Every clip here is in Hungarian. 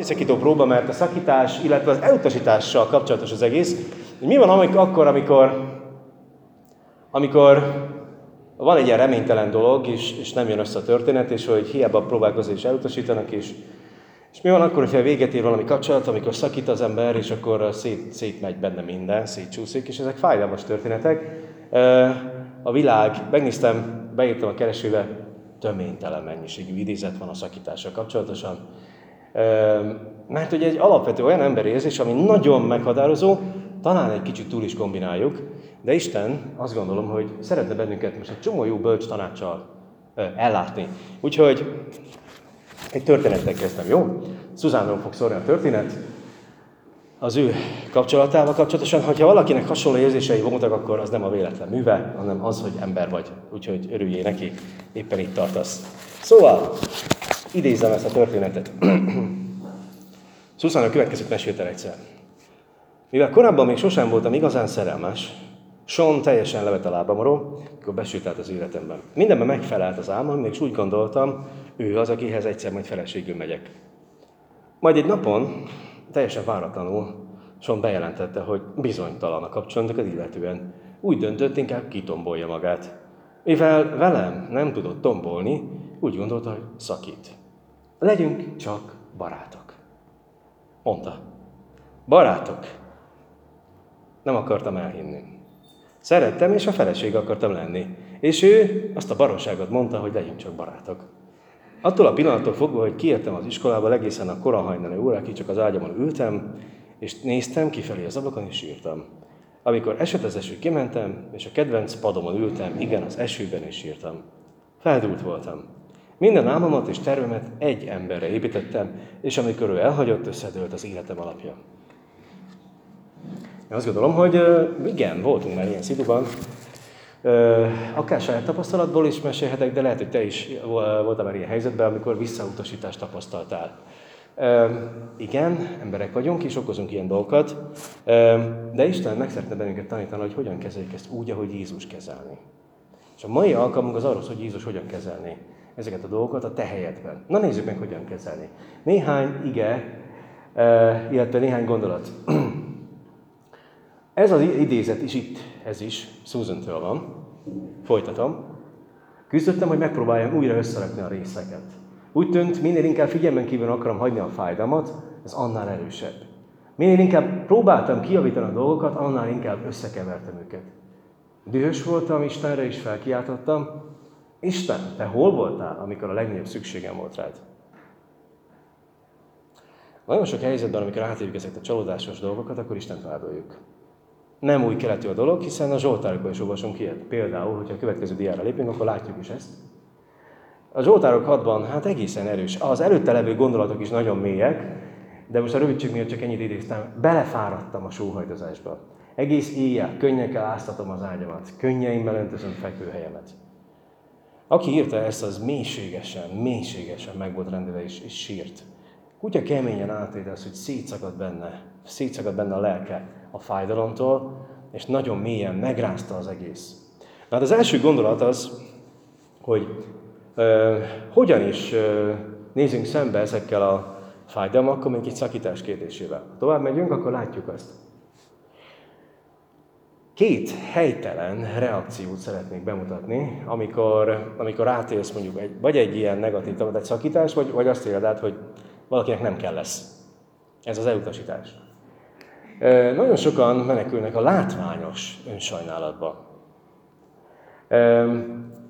Szakító próba, mert a szakítás, illetve az elutasítással kapcsolatos az egész. Mi van amikor, akkor, amikor, amikor van egy ilyen reménytelen dolog, és, és nem jön össze a történet, és hogy hiába próbálkozó és elutasítanak, és, és mi van akkor, hogyha véget ér valami kapcsolat, amikor szakít az ember, és akkor szét, szétmegy benne minden, szétcsúszik, és ezek fájdalmas történetek. A világ, megnéztem, beírtam a keresőbe, töménytelen mennyiségű idézet van a szakítással kapcsolatosan. Mert ugye egy alapvető olyan emberérzés, ami nagyon meghatározó, talán egy kicsit túl is kombináljuk, de Isten azt gondolom, hogy szeretne bennünket most egy csomó jó bölcs tanácssal ellátni. Úgyhogy egy történettel kezdtem, jó? Szuzánról fog szólni a történet. Az ő kapcsolatával kapcsolatosan, hogyha valakinek hasonló érzései voltak, akkor az nem a véletlen műve, hanem az, hogy ember vagy. Úgyhogy örüljél neki, éppen itt tartasz. Szóval, idézem ezt a történetet. Szuzán a következőt mesélte egyszer. Mivel korábban még sosem voltam igazán szerelmes, Sean teljesen levet a lábamról, akkor besült át az életemben. Mindenben megfelelt az álmom, és úgy gondoltam, ő az, akihez egyszer majd feleségül megyek. Majd egy napon, teljesen váratlanul, Sean bejelentette, hogy bizonytalan a kapcsolatokat illetően. Úgy döntött, inkább kitombolja magát. Mivel velem nem tudott tombolni, úgy gondolta, hogy szakít. Legyünk csak barátok. Mondta. Barátok. Nem akartam elhinni. Szerettem, és a feleség akartam lenni. És ő azt a baromságot mondta, hogy legyünk csak barátok. Attól a pillanattól fogva, hogy kiértem az iskolába, egészen a kora hajnali órákig csak az ágyamon ültem, és néztem kifelé az ablakon, és írtam. Amikor esett az eső, kimentem, és a kedvenc padomon ültem, igen, az esőben is írtam. Feldúlt voltam. Minden álmomat és tervemet egy emberre építettem, és amikor ő elhagyott, összedőlt az életem alapja. Én azt gondolom, hogy igen, voltunk már ilyen szituban, akár saját tapasztalatból is mesélhetek, de lehet, hogy te is voltál már ilyen helyzetben, amikor visszautasítást tapasztaltál. Igen, emberek vagyunk, és okozunk ilyen dolgokat, de Isten meg szeretne bennünket tanítani, hogy hogyan kezeljük ezt úgy, ahogy Jézus kezelni. És a mai alkalmunk az arról, hogy Jézus hogyan kezelni ezeket a dolgokat a te helyedben. Na nézzük meg, hogyan kezelni. Néhány ige, illetve néhány gondolat. Ez az idézet is itt, ez is, susan van. Folytatom. Küzdöttem, hogy megpróbáljam újra összerakni a részeket. Úgy tűnt, minél inkább figyelmen kívül akarom hagyni a fájdalmat, ez annál erősebb. Minél inkább próbáltam kijavítani a dolgokat, annál inkább összekevertem őket. Dühös voltam Istenre, és felkiáltottam, Isten, te hol voltál, amikor a legnagyobb szükségem volt rád? Nagyon sok helyzetben, amikor átérjük ezeket a csalódásos dolgokat, akkor Isten vádoljuk. Nem új keletű a dolog, hiszen a Zsoltárokban is olvasunk ilyet. Például, hogyha a következő diára lépünk, akkor látjuk is ezt. A Zsoltárok 6-ban hát egészen erős. Az előtte levő gondolatok is nagyon mélyek, de most a rövidség miatt csak ennyit idéztem. Belefáradtam a sóhajdozásba. Egész éjjel könnyekkel áztatom az ágyamat, könnyeimmel öntözöm fekvőhelyemet. Aki írta ezt, az mélységesen, mélységesen meg volt rendelve és, és sírt. Kutya keményen átélte az, hogy szétszakad benne, szétszakad benne a lelke a fájdalomtól, és nagyon mélyen megrázta az egész. Na hát az első gondolat az, hogy ö, hogyan is ö, nézünk szembe ezekkel a fájdalmakkal, mint egy szakítás kérdésével. Ha tovább megyünk, akkor látjuk azt. Két helytelen reakciót szeretnék bemutatni, amikor, amikor átélsz mondjuk egy, vagy egy ilyen negatív egy szakítás, vagy, vagy azt éled át, hogy valakinek nem kell lesz. Ez az elutasítás. Nagyon sokan menekülnek a látványos önsajnálatba.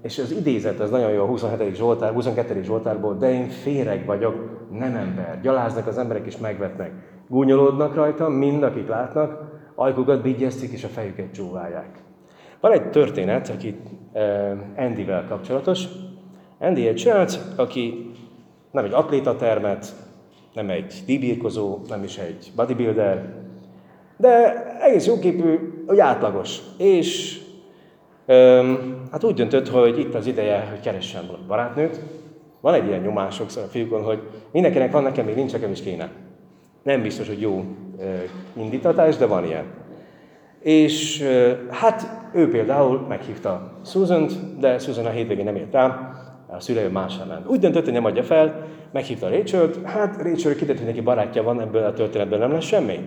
És az idézet, ez nagyon jó a 27. Zsoltár, 22. Zsoltárból, de én féreg vagyok, nem ember. Gyaláznak az emberek és megvetnek. Gúnyolódnak rajta, mind akik látnak, ajkukat bigyeztik és a fejüket csóválják. Van egy történet, aki Andyvel kapcsolatos. Andy egy srác, aki nem egy atlétatermet, nem egy díjbírkozó, nem is egy bodybuilder, de egész jóképű, hogy átlagos. És öm, hát úgy döntött, hogy itt az ideje, hogy keressen valami barátnőt. Van egy ilyen nyomás sokszor a fiúkon, hogy mindenkinek van, nekem még nincs, nekem is kéne. Nem biztos, hogy jó indítatás, de van ilyen. És hát ő például meghívta susan de Susan a hétvégén nem ért rá, A szülei másra ment. Úgy döntött, hogy nem adja fel, meghívta rachel hát Rachel kiderült, hogy neki barátja van, ebből a történetből nem lesz semmi.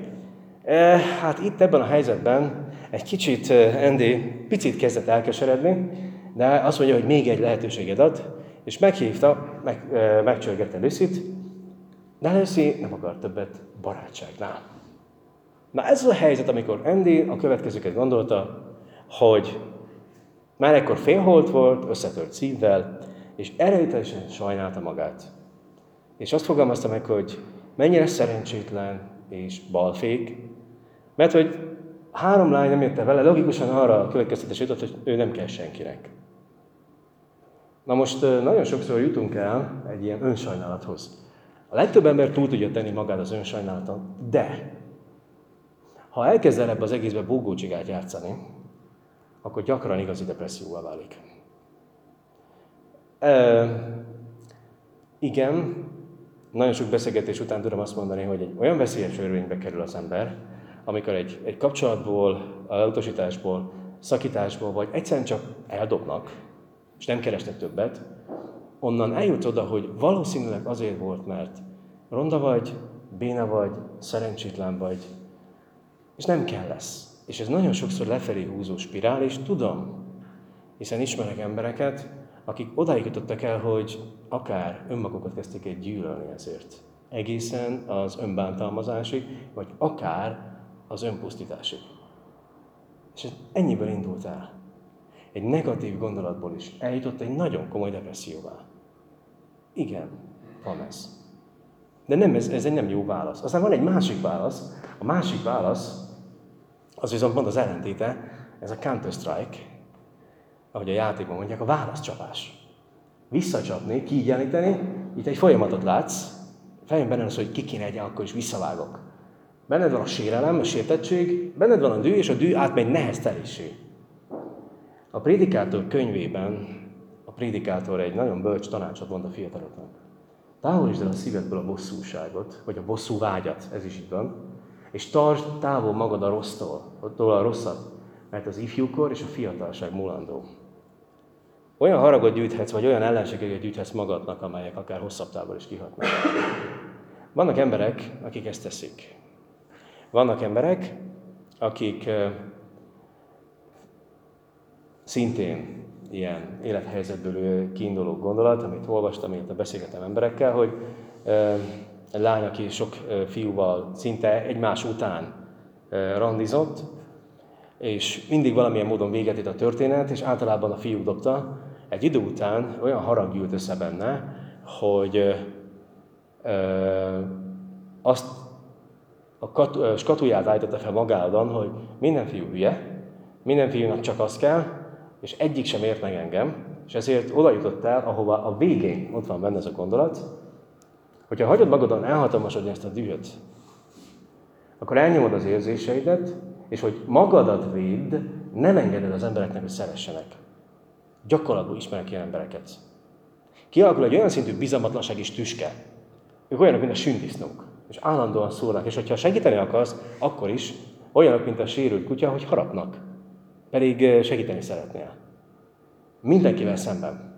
E, hát itt ebben a helyzetben egy kicsit Andy picit kezdett elkeseredni, de azt mondja, hogy még egy lehetőséget ad, és meghívta, meg, e, megcsörgette Lucy-t, de Lucy nem akar többet barátságnál. Na ez a helyzet, amikor Andy a következőket gondolta, hogy már ekkor félholt volt, összetört szívvel, és erőteljesen sajnálta magát. És azt fogalmazta meg, hogy mennyire szerencsétlen és balfék, mert hogy három lány nem érte vele, logikusan arra a következtetés jutott, hogy ő nem kell senkinek. Na most nagyon sokszor jutunk el egy ilyen önsajnálathoz. A legtöbb ember túl tudja tenni magát az önsajnálaton, de ha elkezd ebbe az egészbe búgócsigát játszani, akkor gyakran igazi depresszióvá válik. E, igen, nagyon sok beszélgetés után tudom azt mondani, hogy egy olyan veszélyes örvénybe kerül az ember, amikor egy, egy kapcsolatból, elutasításból, szakításból, vagy egyszerűen csak eldobnak, és nem keresnek többet, onnan eljut oda, hogy valószínűleg azért volt, mert ronda vagy, béna vagy, szerencsétlen vagy, és nem kell lesz. És ez nagyon sokszor lefelé húzó spirál, és tudom, hiszen ismerek embereket, akik odáig jutottak el, hogy akár önmagukat kezdték egy gyűlölni ezért. Egészen az önbántalmazásig, vagy akár az önpusztításig. És ez ennyiből indult el. Egy negatív gondolatból is eljutott egy nagyon komoly depresszióvá. Igen, van ez. De nem, ez, ez egy nem jó válasz. Aztán van egy másik válasz. A másik válasz, az viszont mond az ellentéte, ez a Counter-Strike, ahogy a játékban mondják, a válaszcsapás. Visszacsapni, kiigyenlíteni, itt egy folyamatot látsz, fejön benne az, hogy ki kéne egy, akkor is visszavágok. Benned van a sérelem, a sértettség, benned van a dű, és a dű átmegy neheztelésé. A prédikátor könyvében a prédikátor egy nagyon bölcs tanácsot mond a fiataloknak. Távolítsd el a szívedből a bosszúságot, vagy a bosszú vágyat, ez is így van, és tartsd távol magad a rossztól, a rosszat, mert az ifjúkor és a fiatalság mulandó. Olyan haragot gyűjthetsz, vagy olyan ellenségeket gyűjthetsz magadnak, amelyek akár hosszabb távol is kihatnak. Vannak emberek, akik ezt teszik. Vannak emberek, akik szintén ilyen élethelyzetből kiinduló gondolat, amit olvastam, illetve beszélgetem emberekkel, hogy egy lány, aki sok fiúval szinte egymás után randizott, és mindig valamilyen módon véget ért a történet, és általában a fiú dobta. Egy idő után olyan harag gyűlt össze benne, hogy ö, azt a kat, skatuját állította fel magában, hogy minden fiú hülye, minden fiúnak csak az kell, és egyik sem ért meg engem, és ezért oda jutott el, ahova a végén, ott van benne ez a gondolat, hogyha hagyod magadon elhatalmasodni ezt a dühöt, akkor elnyomod az érzéseidet, és hogy magadat védd, nem engeded az embereknek, hogy szeressenek. Gyakorlatban ismerek ilyen embereket. Kialakul egy olyan szintű bizalmatlanság és tüske. Ők olyanok, mint a sündisznók. És állandóan szólnak. És hogyha segíteni akarsz, akkor is olyanok, mint a sérült kutya, hogy harapnak. Pedig segíteni szeretnél. Mindenkivel szemben.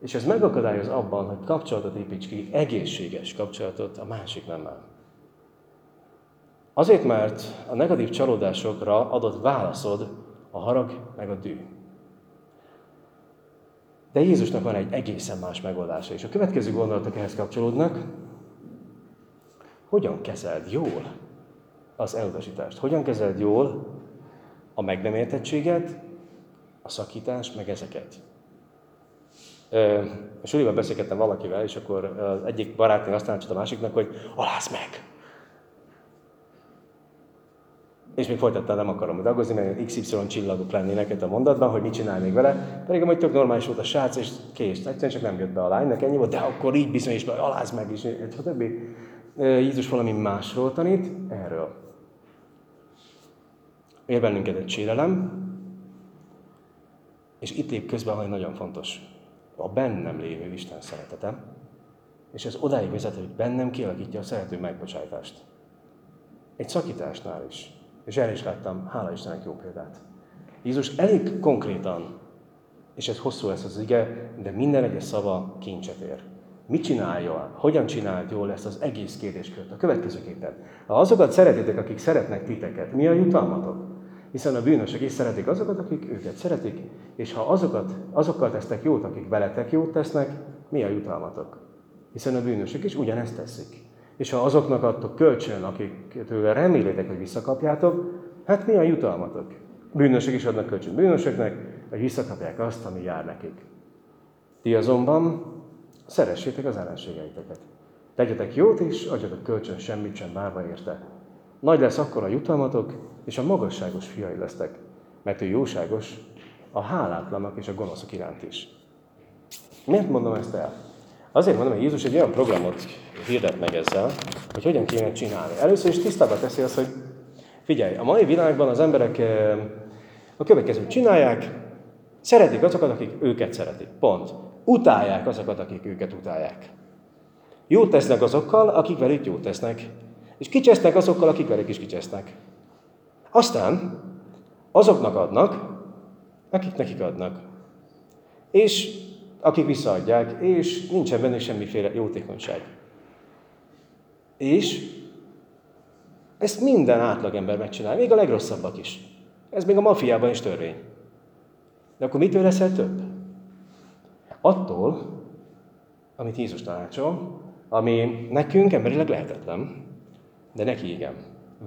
És ez megakadályoz abban, hogy kapcsolatot építs ki, egészséges kapcsolatot a másik nemmel. Azért, mert a negatív csalódásokra adott válaszod a harag meg a dű. De Jézusnak van egy egészen más megoldása, és a következő gondolatok ehhez kapcsolódnak. Hogyan kezeld jól az elutasítást? Hogyan kezeld jól a meg nem értettséget, a szakítást, meg ezeket? A suliban beszélgettem valakivel, és akkor az egyik barátnő azt tanácsolt a másiknak, hogy alázd meg! és még folytattam, nem akarom dolgozni, mert XY csillagok lennének a mondatban, hogy mit csinál még vele. Pedig amúgy tök normális volt a srác, és kész. Egyszerűen csak nem jött be a lánynak, ennyi volt, de akkor így bizony is, aláz meg és a többi. Jézus valami másról tanít, erről. Ér bennünket sérelem, és itt lép közben, hogy nagyon fontos. A bennem lévő Isten szeretete, és ez odáig vezet, hogy bennem kialakítja a szerető megbocsájtást. Egy szakításnál is. És erre is láttam, hála Istennek jó példát. Jézus elég konkrétan és ez hosszú lesz az ige, de minden egyes szava kincset ér. Mit csinálja? Hogyan csinált jól ezt az egész kérdéskört? A következőképpen. Ha azokat szeretitek, akik szeretnek titeket, mi a jutalmatok? Hiszen a bűnösök is szeretik azokat, akik őket szeretik, és ha azokat, azokkal tesztek jót, akik veletek jót tesznek, mi a jutalmatok? Hiszen a bűnösök is ugyanezt teszik. És ha azoknak adtok kölcsön, akik tőle remélitek, hogy visszakapjátok, hát mi a jutalmatok? Bűnösök is adnak kölcsön bűnösöknek, hogy visszakapják azt, ami jár nekik. Ti azonban szeressétek az ellenségeiteket. Tegyetek jót is, adjatok kölcsön semmit sem bárva érte. Nagy lesz akkor a jutalmatok, és a magasságos fiai lesztek, mert ő jóságos a hálátlanak és a gonoszok iránt is. Miért mondom ezt el? Azért mondom, hogy Jézus egy olyan programot hirdet meg ezzel, hogy hogyan kéne csinálni. Először is tisztába teszi azt, hogy figyelj, a mai világban az emberek eh, a következőt csinálják, szeretik azokat, akik őket szeretik. Pont. Utálják azokat, akik őket utálják. Jót tesznek azokkal, akik velük jót tesznek. És kicsesznek azokkal, akik velük is kicsesznek. Aztán azoknak adnak, akik nekik adnak. És akik visszaadják, és nincsen benne semmiféle jótékonyság. És ezt minden átlagember megcsinál, még a legrosszabbak is. Ez még a mafiában is törvény. De akkor mitől leszel több? Attól, amit Jézus tanácsol, ami nekünk emberileg lehetetlen, de neki igen.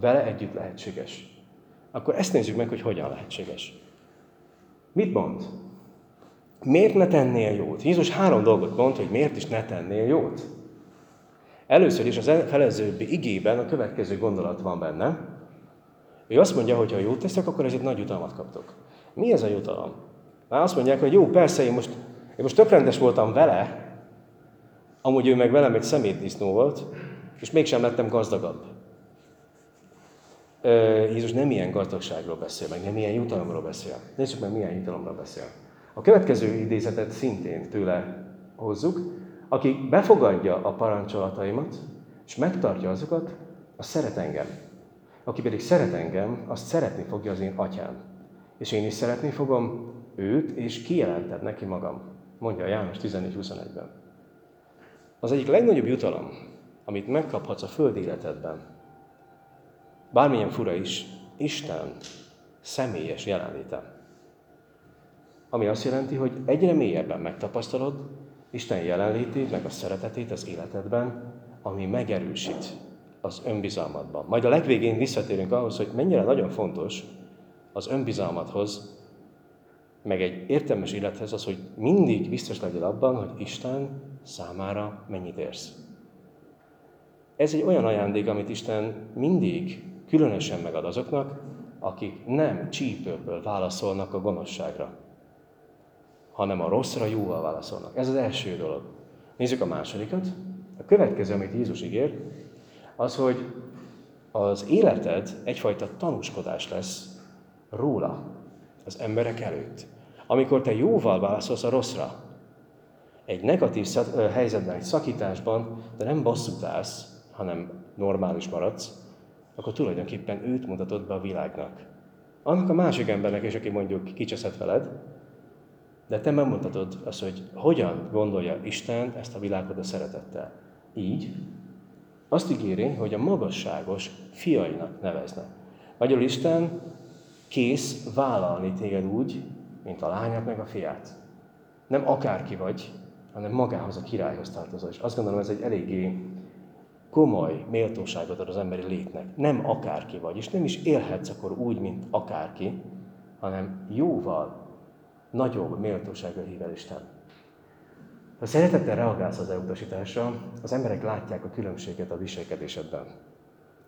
Vele együtt lehetséges. Akkor ezt nézzük meg, hogy hogyan lehetséges. Mit mond? Miért ne tennél jót? Jézus három dolgot mond, hogy miért is ne tennél jót. Először is az felezőbbi igében a következő gondolat van benne. Ő azt mondja, hogy ha jót teszek, akkor ezért nagy jutalmat kaptok. Mi ez a jutalom? Már azt mondják, hogy jó, persze, én most, én most tök rendes voltam vele, amúgy ő meg velem egy szemétdisznó volt, és mégsem lettem gazdagabb. Jézus nem ilyen gazdagságról beszél, meg nem ilyen jutalomról beszél. Nézzük meg, milyen jutalomról beszél. A következő idézetet szintén tőle hozzuk. Aki befogadja a parancsolataimat, és megtartja azokat, az szeret engem. Aki pedig szeret engem, azt szeretni fogja az én atyám. És én is szeretni fogom őt, és kijelented neki magam. Mondja János 14.21-ben. Az egyik legnagyobb jutalom, amit megkaphatsz a föld életedben, bármilyen fura is, Isten személyes jelenléte. Ami azt jelenti, hogy egyre mélyebben megtapasztalod Isten jelenlétét, meg a szeretetét az életedben, ami megerősít az önbizalmadban. Majd a legvégén visszatérünk ahhoz, hogy mennyire nagyon fontos az önbizalmadhoz, meg egy értelmes élethez az, hogy mindig biztos legyél abban, hogy Isten számára mennyit érsz. Ez egy olyan ajándék, amit Isten mindig különösen megad azoknak, akik nem csípőből válaszolnak a gonoszságra hanem a rosszra jóval válaszolnak. Ez az első dolog. Nézzük a másodikat. A következő, amit Jézus ígér, az, hogy az életed egyfajta tanúskodás lesz róla, az emberek előtt. Amikor te jóval válaszolsz a rosszra, egy negatív helyzetben, egy szakításban, de nem bosszút állsz, hanem normális maradsz, akkor tulajdonképpen őt mutatod be a világnak. Annak a másik embernek is, aki mondjuk kicseszett veled, de te megmutatod azt, hogy hogyan gondolja Isten ezt a világot a szeretettel. Így azt ígéri, hogy a magasságos fiainak nevezne. Magyarul Isten kész vállalni téged úgy, mint a lányát meg a fiát. Nem akárki vagy, hanem magához a királyhoz tartozol. És azt gondolom, ez egy eléggé komoly méltóságot ad az emberi létnek. Nem akárki vagy, és nem is élhetsz akkor úgy, mint akárki, hanem jóval nagyobb méltóságra hív el Isten. Ha szeretettel reagálsz az elutasításra, az emberek látják a különbséget a viselkedésedben.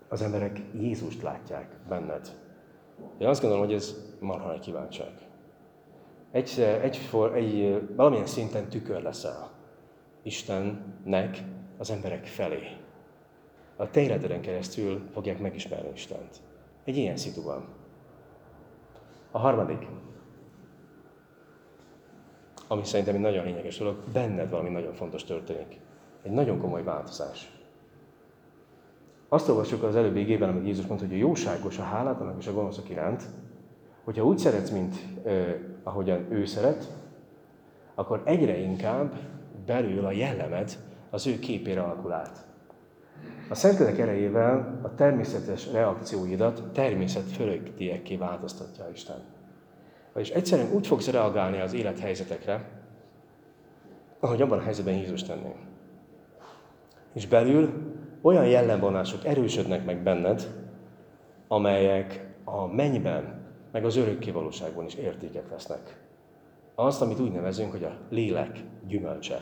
Az emberek Jézust látják benned. Én azt gondolom, hogy ez marha nagy kívánság. Egy, egy, egy, valamilyen szinten tükör leszel Istennek az emberek felé. A te életeden keresztül fogják megismerni Istent. Egy ilyen szituban. A harmadik ami szerintem egy nagyon lényeges dolog, benned valami nagyon fontos történik. Egy nagyon komoly változás. Azt olvassuk az előbbi igében, amit Jézus mondta, hogy a jóságos a hálátlanak és a gonoszok iránt, hogyha úgy szeretsz, mint eh, ahogyan ő szeret, akkor egyre inkább belül a jellemed az ő képére alakul át. A Szentlélek erejével a természetes reakcióidat természet fölöttiekké változtatja Isten. Vagyis egyszerűen úgy fogsz reagálni az élethelyzetekre, ahogy abban a helyzetben Jézus tenné. És belül olyan jellemvonások erősödnek meg benned, amelyek a mennyben, meg az örökké valóságban is értéket vesznek. Azt, amit úgy nevezünk, hogy a lélek gyümölcse.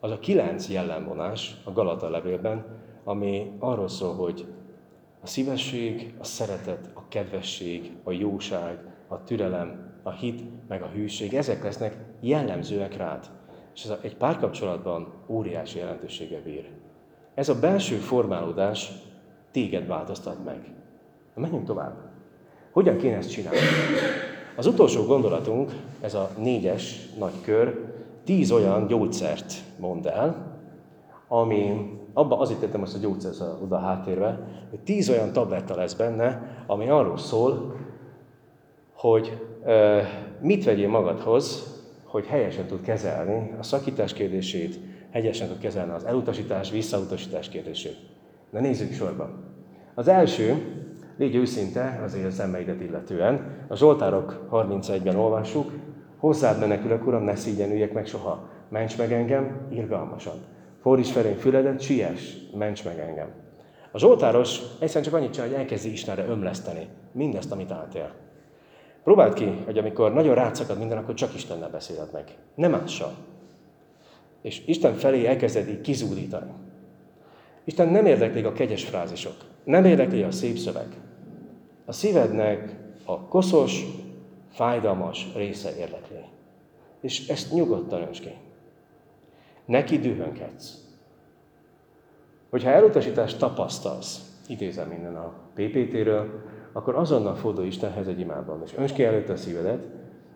Az a kilenc jellemvonás a Galata levélben, ami arról szól, hogy a szívesség, a szeretet, a kedvesség, a jóság, a türelem, a hit, meg a hűség, ezek lesznek jellemzőek rád. És ez egy párkapcsolatban óriási jelentősége bír. Ez a belső formálódás téged változtat meg. Na, menjünk tovább. Hogyan kéne ezt csinálni? Az utolsó gondolatunk, ez a négyes nagy kör, tíz olyan gyógyszert mond el, ami, abba azért tettem azt a gyógyszert oda a háttérbe, hogy tíz olyan tabletta lesz benne, ami arról szól, hogy e, mit vegyél magadhoz, hogy helyesen tud kezelni a szakítás kérdését, helyesen tud kezelni az elutasítás, visszautasítás kérdését. Na nézzük sorba. Az első, légy őszinte az érzelmeidet illetően. A Zsoltárok 31-ben olvassuk, hozzád menekülök, Uram, ne szígyenüljek meg soha. Ments meg engem irgalmasan. Fordíts felény füledet, siess, ments meg engem. A Zsoltáros egyszerűen csak annyit csinál, hogy elkezdi Istenre ömleszteni mindezt, amit átél. Próbáld ki, hogy amikor nagyon rátszakad minden, akkor csak Istennel beszéled meg. Nem mással. És Isten felé elkezded így kizúdítani. Isten nem érdekli a kegyes frázisok. Nem érdekli a szép szöveg. A szívednek a koszos, fájdalmas része érdekli. És ezt nyugodtan önts ki. Neki dühönkedsz. Hogyha elutasítást tapasztalsz, idézem minden a PPT-ről, akkor azonnal fordulj Istenhez egy imában, és önts ki előtte a szívedet,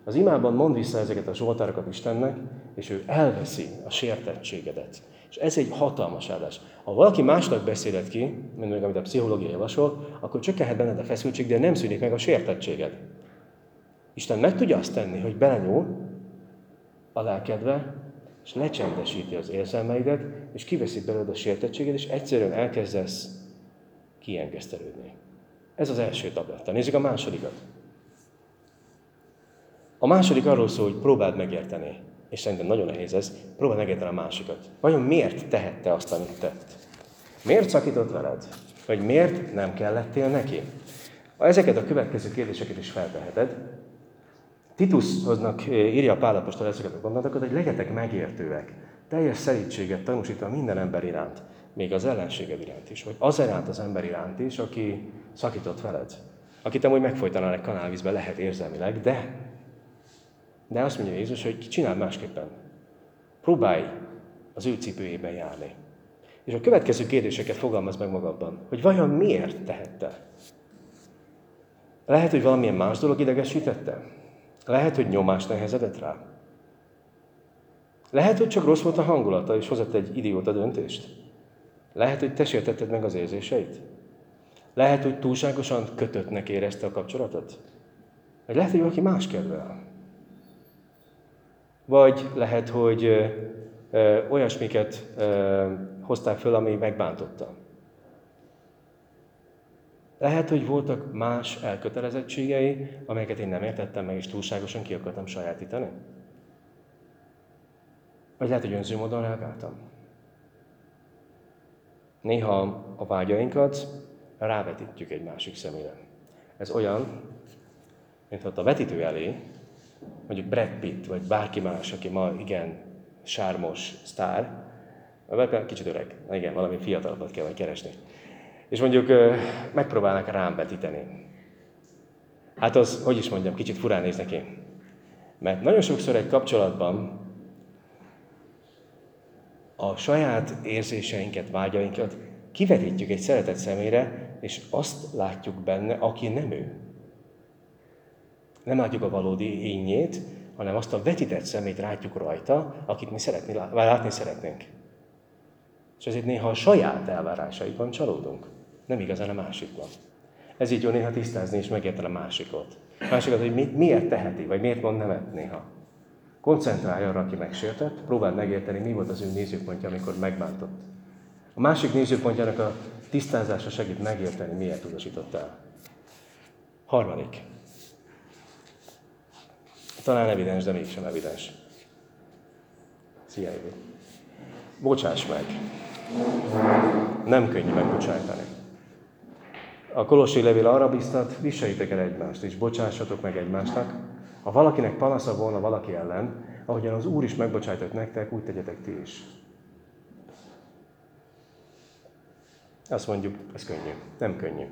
az imában mond vissza ezeket a zsoltárokat Istennek, és ő elveszi a sértettségedet. És ez egy hatalmas áldás. Ha valaki másnak beszéled ki, mint még amit a pszichológia javasol, akkor csökkenhet benned a feszültség, de nem szűnik meg a sértettséged. Isten meg tudja azt tenni, hogy belenyúl a lelkedbe, és lecsendesíti az érzelmeidet, és kiveszi belőled a sértettséget, és egyszerűen elkezdesz kiengesztelődni. Ez az első tabletta. Nézzük a másodikat. A második arról szól, hogy próbáld megérteni. És szerintem nagyon nehéz ez. Próbáld megérteni a másikat. Vajon miért tehette azt, amit tett? Miért szakított veled? Vagy miért nem kellettél neki? Ezeket a következő kérdéseket is felteheted, Titusnak eh, írja a Pálapostól ezeket a gondolatokat, hogy legyetek megértőek, teljes szerítséget tanúsítva minden ember iránt, még az ellenséged iránt is, vagy az iránt az ember iránt is, aki szakított veled. Akit amúgy megfojtaná egy kanálvízbe, lehet érzelmileg, de, de azt mondja Jézus, hogy csinál másképpen. Próbálj az ő cipőjében járni. És a következő kérdéseket fogalmaz meg magadban, hogy vajon miért tehette? Lehet, hogy valamilyen más dolog idegesítette? Lehet, hogy nyomás nehezedett rá? Lehet, hogy csak rossz volt a hangulata, és hozott egy idióta döntést? Lehet, hogy te sértetted meg az érzéseit? Lehet, hogy túlságosan kötöttnek érezte a kapcsolatot? Vagy lehet, hogy valaki más kedvel? Vagy lehet, hogy ö, ö, olyasmiket ö, hoztál föl, ami megbántotta. Lehet, hogy voltak más elkötelezettségei, amelyeket én nem értettem meg, és túlságosan ki akartam sajátítani. Vagy lehet, hogy önző módon reagáltam. Néha a vágyainkat rávetítjük egy másik szemére. Ez olyan, mintha a vetítő elé, mondjuk Brad Pitt, vagy bárki más, aki ma igen sármos sztár, kicsit öreg, igen, valami fiatalabbat kell keresni. És mondjuk megpróbálnak rám vetíteni. Hát az, hogy is mondjam, kicsit furán néz neki. Mert nagyon sokszor egy kapcsolatban a saját érzéseinket, vágyainkat kivetítjük egy szeretett szemére, és azt látjuk benne, aki nem ő. Nem látjuk a valódi ényét, hanem azt a vetített szemét látjuk rajta, akit mi szeretni, látni szeretnénk. És ezért néha a saját elvárásaikban csalódunk, nem igazán a másikban. Ez így jó néha tisztázni és megérteni a másikot. Másikat, hogy mi, miért teheti, vagy miért mond nemet néha. Koncentrálj arra, aki megsértett, próbáld megérteni, mi volt az ő nézőpontja, amikor megbántott. A másik nézőpontjának a tisztázása segít megérteni, miért utasított el. Harmadik. Talán evidens, de mégsem evidens. Szia, Évi. Bocsáss meg. Nem könnyű megbocsájtani. A Kolossi levél arra biztat, viseljétek el egymást, és bocsássatok meg egymásnak. Ha valakinek panasza volna valaki ellen, ahogyan az Úr is megbocsájtott nektek, úgy tegyetek ti is. Azt mondjuk, ez könnyű. Nem könnyű.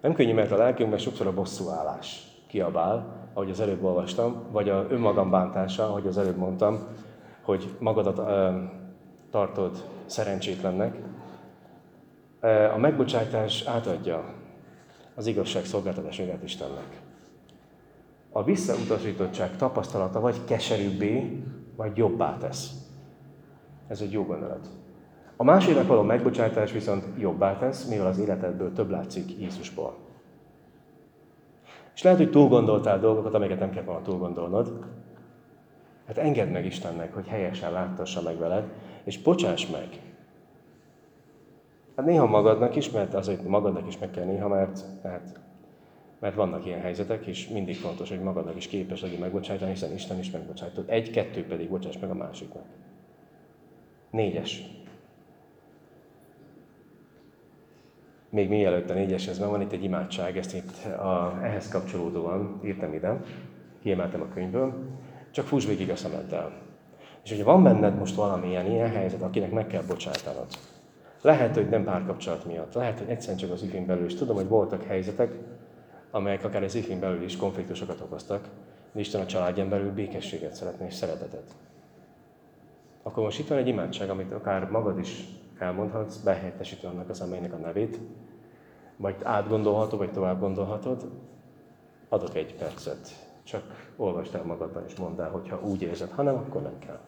Nem könnyű, mert a lelkünkben sokszor a bosszúállás kiabál, ahogy az előbb olvastam, vagy a önmagam bántása, ahogy az előbb mondtam, hogy magadat ö, tartod szerencsétlennek. A megbocsátás átadja az igazság szolgáltatását Istennek. A visszautasítottság tapasztalata vagy keserűbbé, vagy jobbá tesz. Ez egy jó gondolat. A másodnak való megbocsátás viszont jobbá tesz, mivel az életedből több látszik Jézusból. És lehet, hogy túl gondoltál dolgokat, amiket nem kell volna túl gondolnod. Hát engedd meg Istennek, hogy helyesen láttassa meg veled, és bocsáss meg. Hát néha magadnak is, mert azért magadnak is meg kell néha, mert, mert, mert vannak ilyen helyzetek, és mindig fontos, hogy magadnak is képes legyél megbocsájtani, hiszen Isten is megbocsájtott. Egy, kettő pedig bocsáss meg a másiknak. Négyes. még mielőtt a négyeshez van, van itt egy imádság, ezt itt a, ehhez kapcsolódóan írtam ide, kiemeltem a könyvből, csak fuss végig a szemeddel. És hogyha van benned most valamilyen ilyen helyzet, akinek meg kell bocsátanod, lehet, hogy nem párkapcsolat miatt, lehet, hogy egyszerűen csak az ifén belül is. Tudom, hogy voltak helyzetek, amelyek akár az ifén belül is konfliktusokat okoztak, de Isten a családján belül békességet szeretne és szeretetet. Akkor most itt van egy imádság, amit akár magad is elmondhatsz, behelyettesítve annak az amelynek a nevét, vagy átgondolhatod, vagy tovább gondolhatod, adok egy percet. Csak olvasd el magadban és mondd el, hogyha úgy érzed, ha nem, akkor nem kell.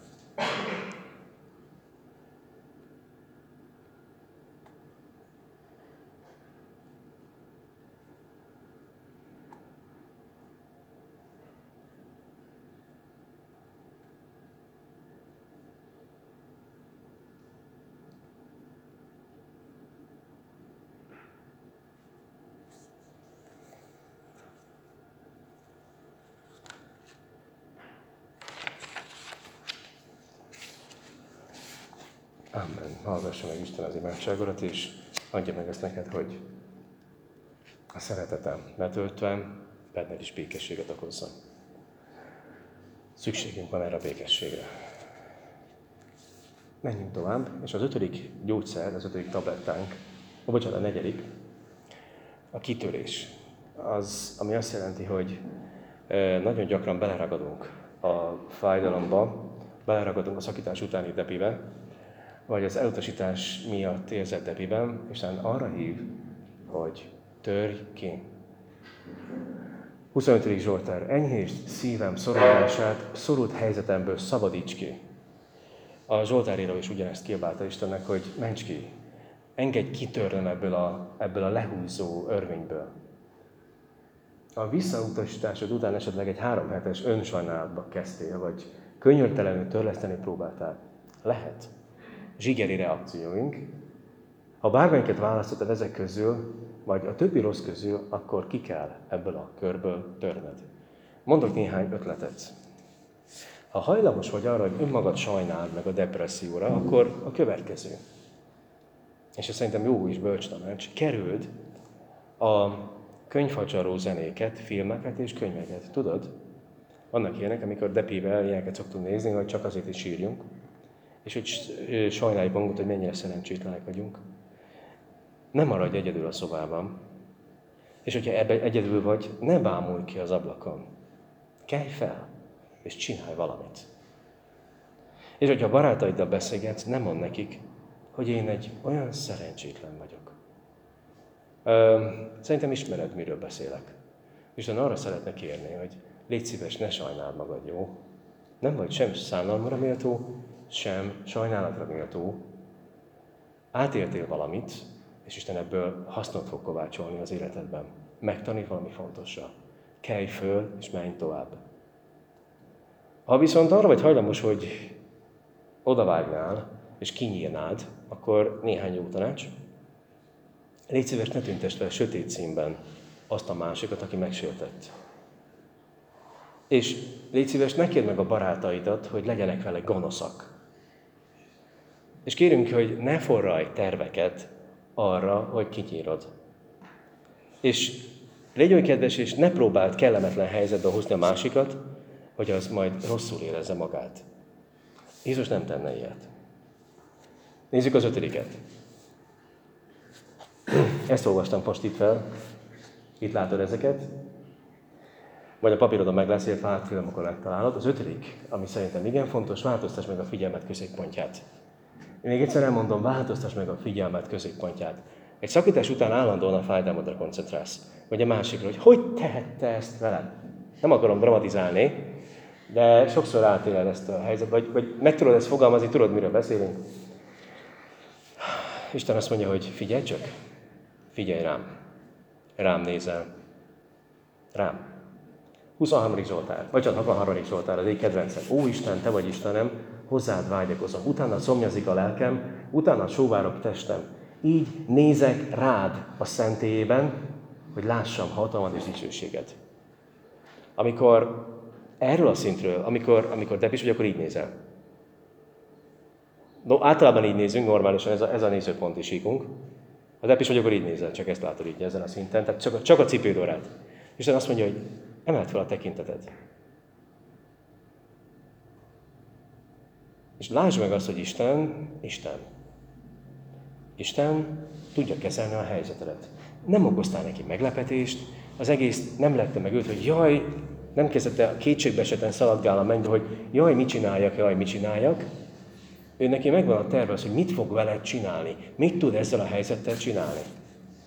Amen. Hallgassa meg Imádságodat, és adja meg ezt neked, hogy a szeretetem betöltve benned is békességet okozzon. Szükségünk van erre a békességre. Menjünk tovább, és az ötödik gyógyszer, az ötödik tablettánk, ó, bocsánat, a negyedik, a kitörés. Az, ami azt jelenti, hogy nagyon gyakran beleragadunk a fájdalomba, beleragadunk a szakítás utáni depibe, vagy az elutasítás miatt érzett depiben, és arra hív, hogy törj ki. 25. Zsoltár, enyhést szívem szorulását, szorult helyzetemből szabadíts ki. A Zsoltáríró is ugyanezt kiabálta Istennek, hogy ments ki, engedj kitörnem ebből a, ebből a lehúzó örvényből. A visszautasításod után esetleg egy három hetes önsajnálatba kezdtél, vagy könyörtelenül törleszteni próbáltál. Lehet zsigeri reakcióink. Ha bármelyiket választottad ezek közül, vagy a többi rossz közül, akkor ki kell ebből a körből törned. Mondok néhány ötletet. Ha hajlamos vagy arra, hogy önmagad sajnáld meg a depresszióra, akkor a következő. És ez szerintem jó is bölcs tanács. Kerüld a könyvfacsaró zenéket, filmeket és könyveket. Tudod? Vannak ilyenek, amikor depével ilyeneket szoktunk nézni, hogy csak azért is sírjunk és hogy sajnáljuk magunkat, hogy mennyire szerencsétlenek vagyunk. Nem maradj egyedül a szobában. És hogyha ebbe egyedül vagy, ne bámulj ki az ablakon. Kelj fel, és csinálj valamit. És hogyha barátaiddal beszélgetsz, nem mond nekik, hogy én egy olyan szerencsétlen vagyok. Ö, szerintem ismered, miről beszélek. Isten arra szeretne kérni, hogy légy szíves, ne sajnáld magad, jó? Nem vagy sem szánalmra méltó, sem sajnálatra méltó, átéltél valamit, és Isten ebből hasznot fog kovácsolni az életedben. Megtanít valami fontosra. Kelj föl, és menj tovább. Ha viszont arra vagy hajlamos, hogy odavágnál, és kinyírnád, akkor néhány jó tanács. Légy szíves, ne tüntest fel sötét színben azt a másikat, aki megsértett. És légy szíves, ne kérd meg a barátaidat, hogy legyenek vele gonoszak. És kérünk, hogy ne forraj terveket arra, hogy kinyírod. És légy olyan kedves, és ne próbáld kellemetlen helyzetbe hozni a másikat, hogy az majd rosszul érezze magát. Jézus nem tenne ilyet. Nézzük az ötödiket. Ezt olvastam most itt fel. Itt látod ezeket. Vagy a papírodon meg lesz, illetve átfilm, akkor megtalálod. Az ötödik, ami szerintem igen fontos, változtass meg a figyelmet középpontját. Még egyszer elmondom, változtass meg a figyelmet középpontját. Egy szakítás után állandóan a fájdalmadra koncentrálsz. Vagy a másikra, hogy hogy tehette ezt veled. Nem akarom dramatizálni, de sokszor átéled ezt a helyzetet, vagy, vagy meg tudod ezt fogalmazni, tudod, miről beszélünk. Isten azt mondja, hogy figyelj csak, figyelj rám. Rám nézel. Rám. 23. Zsoltár, vagy csak 63. Zsoltár, az egy kedvencem. Ó Isten, te vagy Istenem, hozzád vágyakozom. Utána szomjazik a lelkem, utána sóvárok testem. Így nézek rád a szentélyében, hogy lássam hatalmad és dicsőséget. Amikor erről a szintről, amikor, amikor depis vagy, akkor így nézel. No, általában így nézünk, normálisan ez a, ez a nézőpont is ígunk. Ha depis vagy, akkor így nézel, csak ezt látod így ezen a szinten, tehát csak, csak a cipődorát. Isten azt mondja, hogy emelt fel a tekinteted. És lásd meg azt, hogy Isten, Isten. Isten tudja kezelni a helyzetedet. Nem okoztál neki meglepetést, az egész nem lette meg őt, hogy jaj, nem kezdett a kétségbeeseten szaladgál a mennybe, hogy jaj, mit csináljak, jaj, mit csináljak. Ő neki megvan a terve az, hogy mit fog veled csinálni, mit tud ezzel a helyzettel csinálni.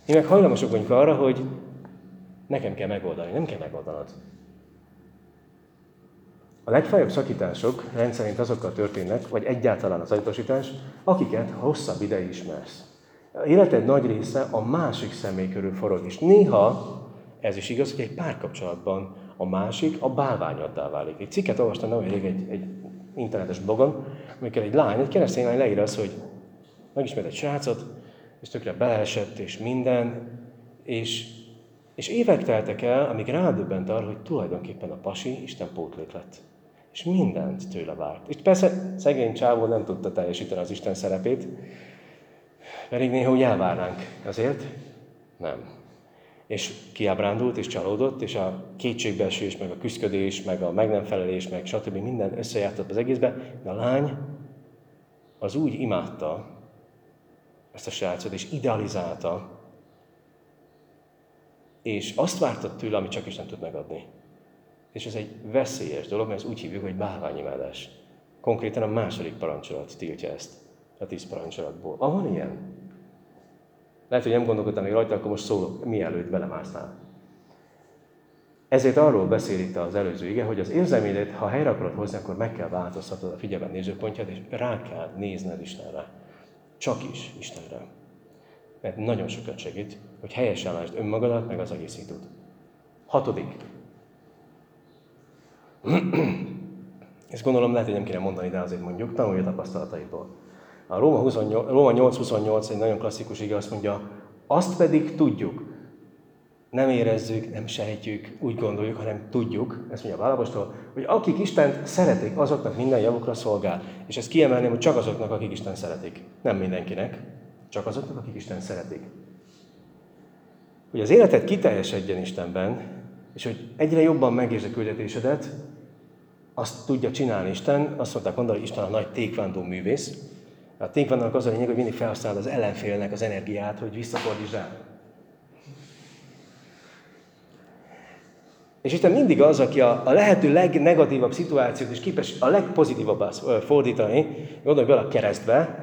Mi meg hajlamosok vagyunk arra, hogy nekem kell megoldani, nem kell megoldanod. A legfájabb szakítások rendszerint azokkal történnek, vagy egyáltalán az ajtósítás, akiket hosszabb ideig ismersz. A életed nagy része a másik személy körül forog, és néha ez is igaz, hogy egy párkapcsolatban a másik a bálványoddá válik. Egy cikket olvastam nem egy, egy internetes blogon, amikor egy lány, egy keresztény lány leír az, hogy megismert egy srácot, és tökre beleesett, és minden, és, és évek teltek el, amíg rádöbbent arra, hogy tulajdonképpen a pasi Isten pótlék lett. És mindent tőle várt. És persze szegény csávó nem tudta teljesíteni az Isten szerepét, pedig néha úgy elvárnánk. Azért nem és kiábrándult, és csalódott, és a kétségbeesés, meg a küzdködés, meg a meg nem felelés, meg stb. minden összejátszott az egészbe, de a lány az úgy imádta ezt a srácot, és idealizálta, és azt vártott tőle, amit csak is nem tud megadni. És ez egy veszélyes dolog, mert ezt úgy hívjuk, hogy bálványimádás. Konkrétan a második parancsolat tiltja ezt a tíz parancsolatból. Ah, van ilyen? Lehet, hogy nem gondolkodtam még rajta, akkor most szólok, mielőtt belemásznál. Ezért arról beszél itt az előző ige, hogy az érzelmédet, ha helyre akarod hozni, akkor meg kell változtatnod a figyelmen nézőpontját, és rá kell nézned Istenre. Csak is Istenre. Mert nagyon sokat segít, hogy helyesen lásd önmagadat, meg az egész. Hatodik. Ezt gondolom lehet, hogy nem kéne mondani, de azért mondjuk, tanulja tapasztalataidból. A Róma, 28, Róma 8.28 egy nagyon klasszikus ige, azt mondja, azt pedig tudjuk, nem érezzük, nem sejtjük, úgy gondoljuk, hanem tudjuk, ezt mondja a Bálapostól, hogy akik Istent szeretik, azoknak minden javukra szolgál. És ezt kiemelném, hogy csak azoknak, akik Isten szeretik. Nem mindenkinek, csak azoknak, akik Isten szeretik. Hogy az életed kiteljesedjen Istenben, és hogy egyre jobban megértsd a küldetésedet, azt tudja csinálni Isten, azt mondták mondani, hogy Isten a nagy tékvándó művész, a tékvannak az a lényeg, hogy mindig felhasználod az ellenfélnek az energiát, hogy visszafordítsd rá. És Isten mindig az, aki a, a lehető legnegatívabb szituációt is képes a legpozitívabbá fordítani, gondolj bele a keresztbe,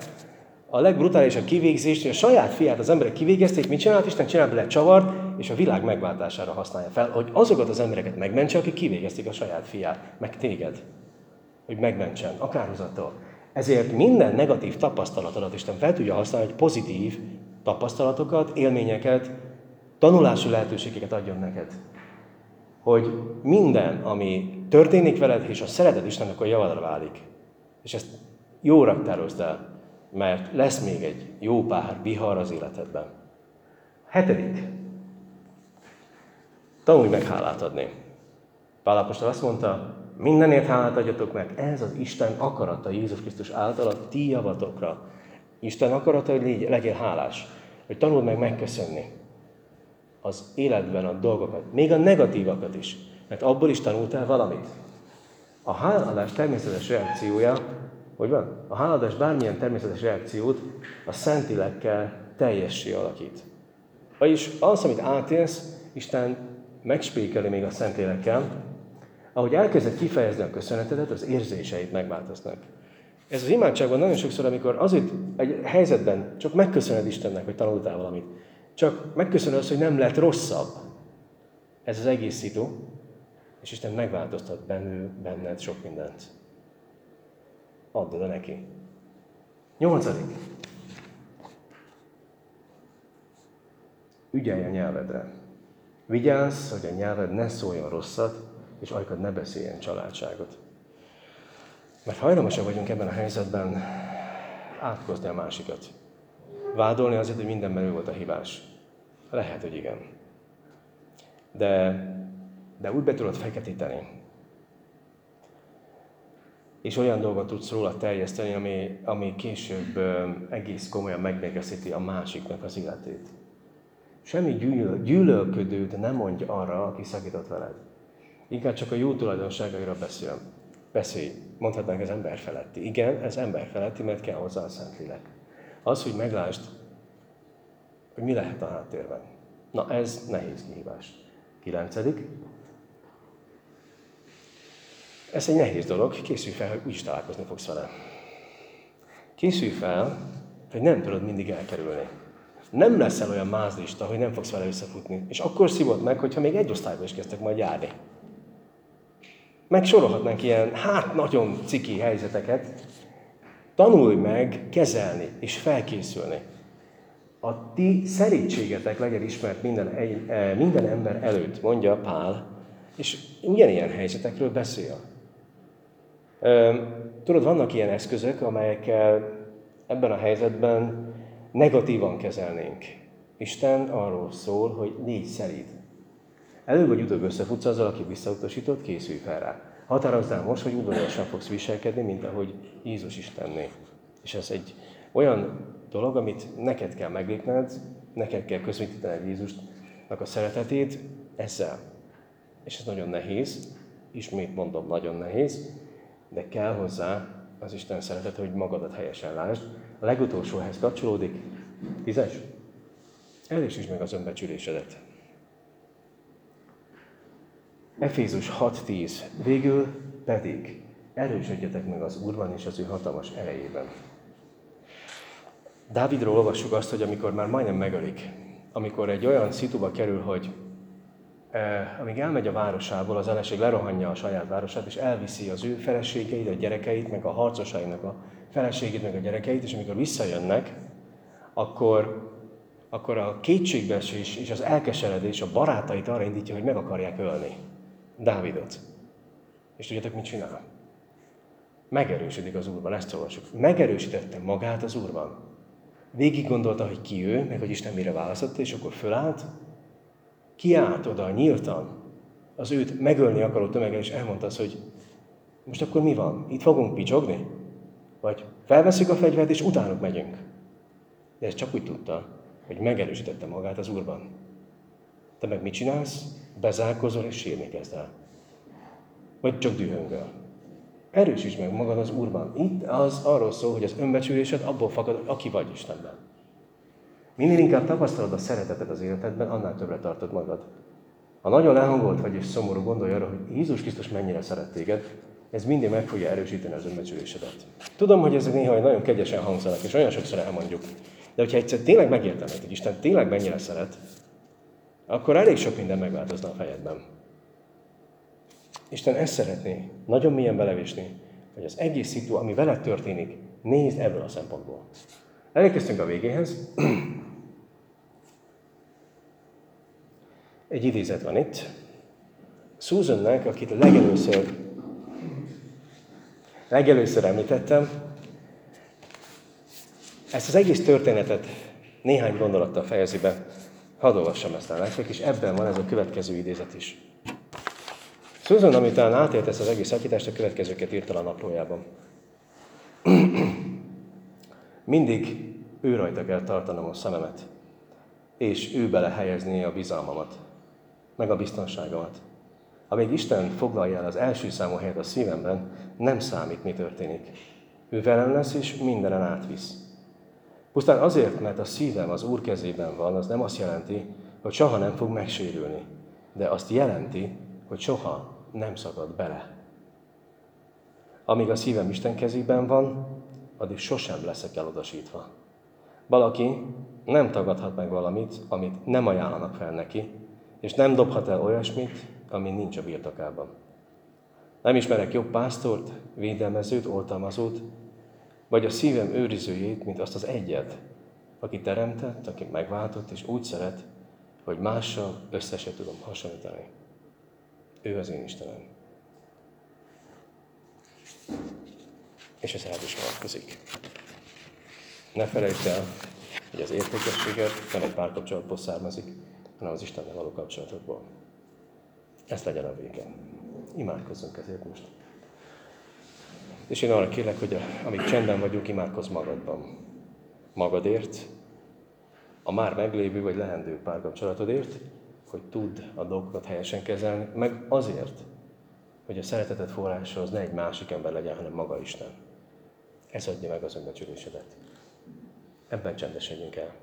a legbrutálisabb kivégzést, hogy a saját fiát az emberek kivégezték, mit csinált? Isten csinált bele csavart, és a világ megváltására használja fel, hogy azokat az embereket megmentse, akik kivégezték a saját fiát, meg téged, hogy megmentsen, akár húzattól. Ezért minden negatív tapasztalatodat Isten fel tudja használni, hogy pozitív tapasztalatokat, élményeket, tanulási lehetőségeket adjon neked. Hogy minden, ami történik veled, és a szereted Isten, akkor javadra válik. És ezt jó raktározd el, mert lesz még egy jó pár vihar az életedben. Hetedik. Tanulj meg hálát adni. Pálapostól azt mondta, mindenért hálát adjatok meg, ez az Isten akarata Jézus Krisztus által a ti javatokra. Isten akarata, hogy légy, legyél hálás, hogy tanuld meg megköszönni az életben a dolgokat, még a negatívakat is, mert abból is tanultál valamit. A háladás természetes reakciója, hogy van? A háladás bármilyen természetes reakciót a Szentilekkel teljessé alakít. Vagyis az, amit átélsz, Isten megspékeli még a Szentélekkel, ahogy elkezded kifejezni a köszönetedet, az érzéseid megváltoznak. Ez az imádságban nagyon sokszor, amikor azért egy helyzetben csak megköszöned Istennek, hogy tanultál valamit, csak megköszönöd azt, hogy nem lett rosszabb. Ez az egész szitu, és Isten megváltoztat bennő, benned sok mindent. Add oda neki. Nyolcadik. Ügyelj a nyelvedre. Vigyázz, hogy a nyelved ne szóljon rosszat, és ajkad ne beszéljen családságot. Mert hajlamosak vagyunk ebben a helyzetben átkozni a másikat. Vádolni azért, hogy mindenben ő volt a hibás. Lehet, hogy igen. De, de úgy be tudod feketíteni. És olyan dolgot tudsz róla terjeszteni, ami, ami később egész komolyan megbékeszíti a másiknak az életét. Semmi gyűlöl, gyűlölködőt nem mondj arra, aki szakított veled. Inkább csak a jó tulajdonságairól beszél. Beszélj. Mondhatnánk ez ember feletti. Igen, ez ember feletti, mert kell hozzá a Szentlélek. Az, hogy meglásd, hogy mi lehet a háttérben. Na, ez nehéz kihívás. Kilencedik. Ez egy nehéz dolog, készülj fel, hogy úgyis találkozni fogsz vele. Készülj fel, hogy nem tudod mindig elkerülni. Nem leszel olyan mázlista, hogy nem fogsz vele összefutni. És akkor szívod meg, hogyha még egy osztályba is kezdtek majd járni. Megsorolhatnánk ilyen, hát nagyon ciki helyzeteket. Tanulj meg kezelni és felkészülni. A ti szerítségetek legyen ismert minden, e, minden ember előtt, mondja Pál, és ugyanilyen helyzetekről beszél. Tudod, vannak ilyen eszközök, amelyekkel ebben a helyzetben negatívan kezelnénk. Isten arról szól, hogy légy szerint. Előbb vagy utóbb összefutsz azzal, aki visszautasított, készülj fel rá. Határozd el most, hogy udvariasan fogsz viselkedni, mint ahogy Jézus is tenné. És ez egy olyan dolog, amit neked kell meglépned, neked kell közvetítened Jézusnak a szeretetét ezzel. És ez nagyon nehéz, ismét mondom, nagyon nehéz, de kell hozzá az Isten szeretet, hogy magadat helyesen lásd. A legutolsóhez kapcsolódik, tízes, erősítsd meg az önbecsülésedet. Efézus 6.10. Végül pedig erősödjetek meg az Úrban és az ő hatalmas erejében. Dávidról olvassuk azt, hogy amikor már majdnem megölik, amikor egy olyan szituba kerül, hogy amíg elmegy a városából, az eleség lerohanja a saját városát, és elviszi az ő feleségeit, a gyerekeit, meg a harcosainak a feleségét, meg a gyerekeit, és amikor visszajönnek, akkor, akkor a kétségbeesés és az elkeseredés a barátait arra indítja, hogy meg akarják ölni. Dávidot. És tudjátok, mit csinál? Megerősödik az Úrban, ezt olvasjuk. Megerősítette magát az Úrban. Végig gondolta, hogy ki ő, meg hogy Isten mire választotta, és akkor fölállt, kiállt oda nyíltan az őt megölni akaró tömeggel, és elmondta az, hogy most akkor mi van? Itt fogunk picsogni? Vagy felveszünk a fegyvert, és utánuk megyünk? De ezt csak úgy tudta, hogy megerősítette magát az Úrban. Te meg mit csinálsz? bezárkozol és sírni kezd Vagy csak dühöngöl. Erősíts meg magad az Úrban. Itt az arról szól, hogy az önbecsülésed abból fakad, aki vagy Istenben. Minél inkább tapasztalod a szeretetet az életedben, annál többre tartod magad. Ha nagyon lehangolt vagy és szomorú, gondolj arra, hogy Jézus Krisztus mennyire szeret téged, ez mindig meg fogja erősíteni az önbecsülésedet. Tudom, hogy ezek néha nagyon kegyesen hangzanak, és olyan sokszor elmondjuk. De hogyha egyszer tényleg megértenek, hogy Isten tényleg mennyire szeret, akkor elég sok minden megváltozna a fejedben. Isten ezt szeretné, nagyon mélyen belevésni, hogy az egész szitu, ami veled történik, nézd ebből a szempontból. Elérkeztünk a végéhez. Egy idézet van itt. Susannek, akit legelőször, legelőször említettem, ezt az egész történetet néhány gondolattal fejezi be. Hadd olvassam ezt el nektek, és ebben van ez a következő idézet is. Susan, amit átélt ezt az egész szakítást, a következőket írta a naplójában. Mindig ő rajta kell tartanom a szememet, és ő bele helyezni a bizalmamat, meg a biztonságomat. Amíg Isten foglalja el az első számú helyet a szívemben, nem számít, mi történik. Ő velem lesz, és mindenen átvisz. Pusztán azért, mert a szívem az Úr kezében van, az nem azt jelenti, hogy soha nem fog megsérülni, de azt jelenti, hogy soha nem szakad bele. Amíg a szívem Isten kezében van, addig sosem leszek elodasítva. Valaki nem tagadhat meg valamit, amit nem ajánlanak fel neki, és nem dobhat el olyasmit, ami nincs a birtokában. Nem ismerek jobb pásztort, védelmezőt, oltalmazót, vagy a szívem őrizőjét, mint azt az egyet, aki teremtett, aki megváltott, és úgy szeret, hogy mással össze se tudom hasonlítani. Ő az én Istenem. És ez rád is vonatkozik. Ne felejtsd el, hogy az értékességet nem egy párkapcsolatból származik, hanem az Istennel való kapcsolatokból. Ez legyen a vége. Imádkozzunk ezért most. És én arra kérlek, hogy amíg csendben vagyunk, imádkozz magadban. Magadért, a már meglévő vagy leendő párkapcsolatodért, hogy tudd a dolgokat helyesen kezelni, meg azért, hogy a szeretetet forrása az ne egy másik ember legyen, hanem maga Isten. Ez adja meg az önbecsülésedet. Ebben csendesedjünk el.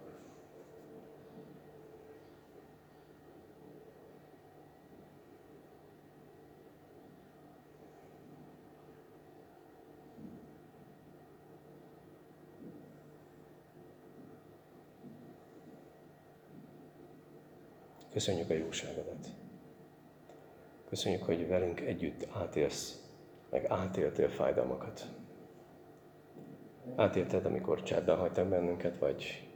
Köszönjük a jóságodat. Köszönjük, hogy velünk együtt átélsz, meg átéltél fájdalmakat. Átélted, amikor csendben hagytak bennünket, vagy,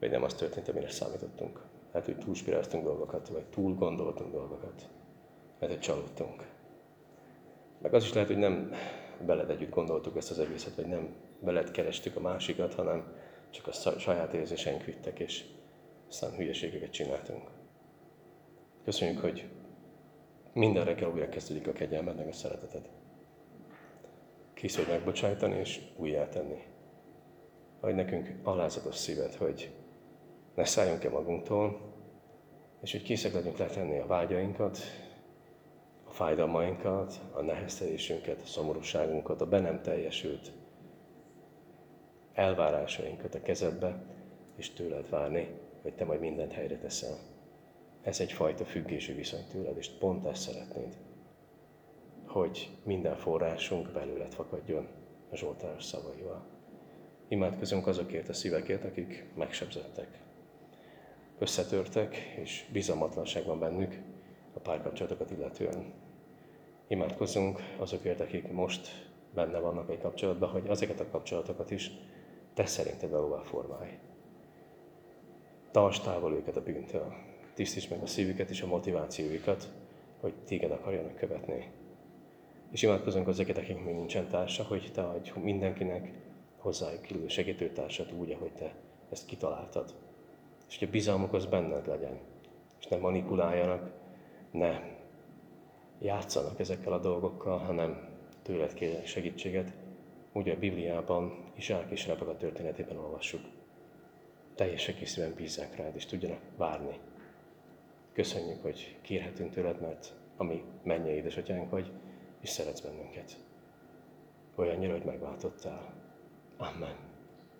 vagy nem az történt, amire számítottunk. Hát, hogy túlspiráztunk dolgokat, vagy túl gondoltunk dolgokat. Mert hogy csalódtunk. Meg az is lehet, hogy nem veled együtt gondoltuk ezt az egészet, vagy nem veled kerestük a másikat, hanem csak a saját érzéseink vittek, és aztán hülyeségeket csináltunk. Köszönjük, hogy minden reggel újra kezdődik a kegyelmed, meg a szereteted. Kész vagy megbocsájtani és újjátenni. Adj nekünk alázatos szívet, hogy ne szálljunk el magunktól, és hogy készek legyünk letenni a vágyainkat, a fájdalmainkat, a neheztelésünket, a szomorúságunkat, a be nem teljesült elvárásainkat a kezedbe, és tőled várni, hogy te majd mindent helyre teszel. Ez egyfajta függési viszony tőled, és pont ezt szeretnéd, hogy minden forrásunk belőled fakadjon a Zsoltáros szavaival. Imádkozunk azokért a szívekért, akik megsebzettek, összetörtek, és bizalmatlanság van bennük a párkapcsolatokat illetően. Imádkozunk azokért, akik most benne vannak egy kapcsolatban, hogy ezeket a kapcsolatokat is te szerinted valóvá formálj. Tartsd távol őket a bűntől, tisztíts meg a szívüket és a motivációikat, hogy téged akarjanak követni. És imádkozunk azért, akik még nincsen társa, hogy te adj mindenkinek hozzájuk illő segítőtársat úgy, ahogy te ezt kitaláltad. És hogy a bizalmuk az benned legyen. És ne manipuláljanak, ne játszanak ezekkel a dolgokkal, hanem tőled kérjenek segítséget. Úgy a Bibliában, Isák és Rebeka történetében olvassuk. Teljes egészében bízzák rád, és tudjanak várni Köszönjük, hogy kérhetünk tőled, mert ami mennyei édesatyánk vagy, és szeretsz bennünket. Olyannyira, hogy megváltottál. Amen.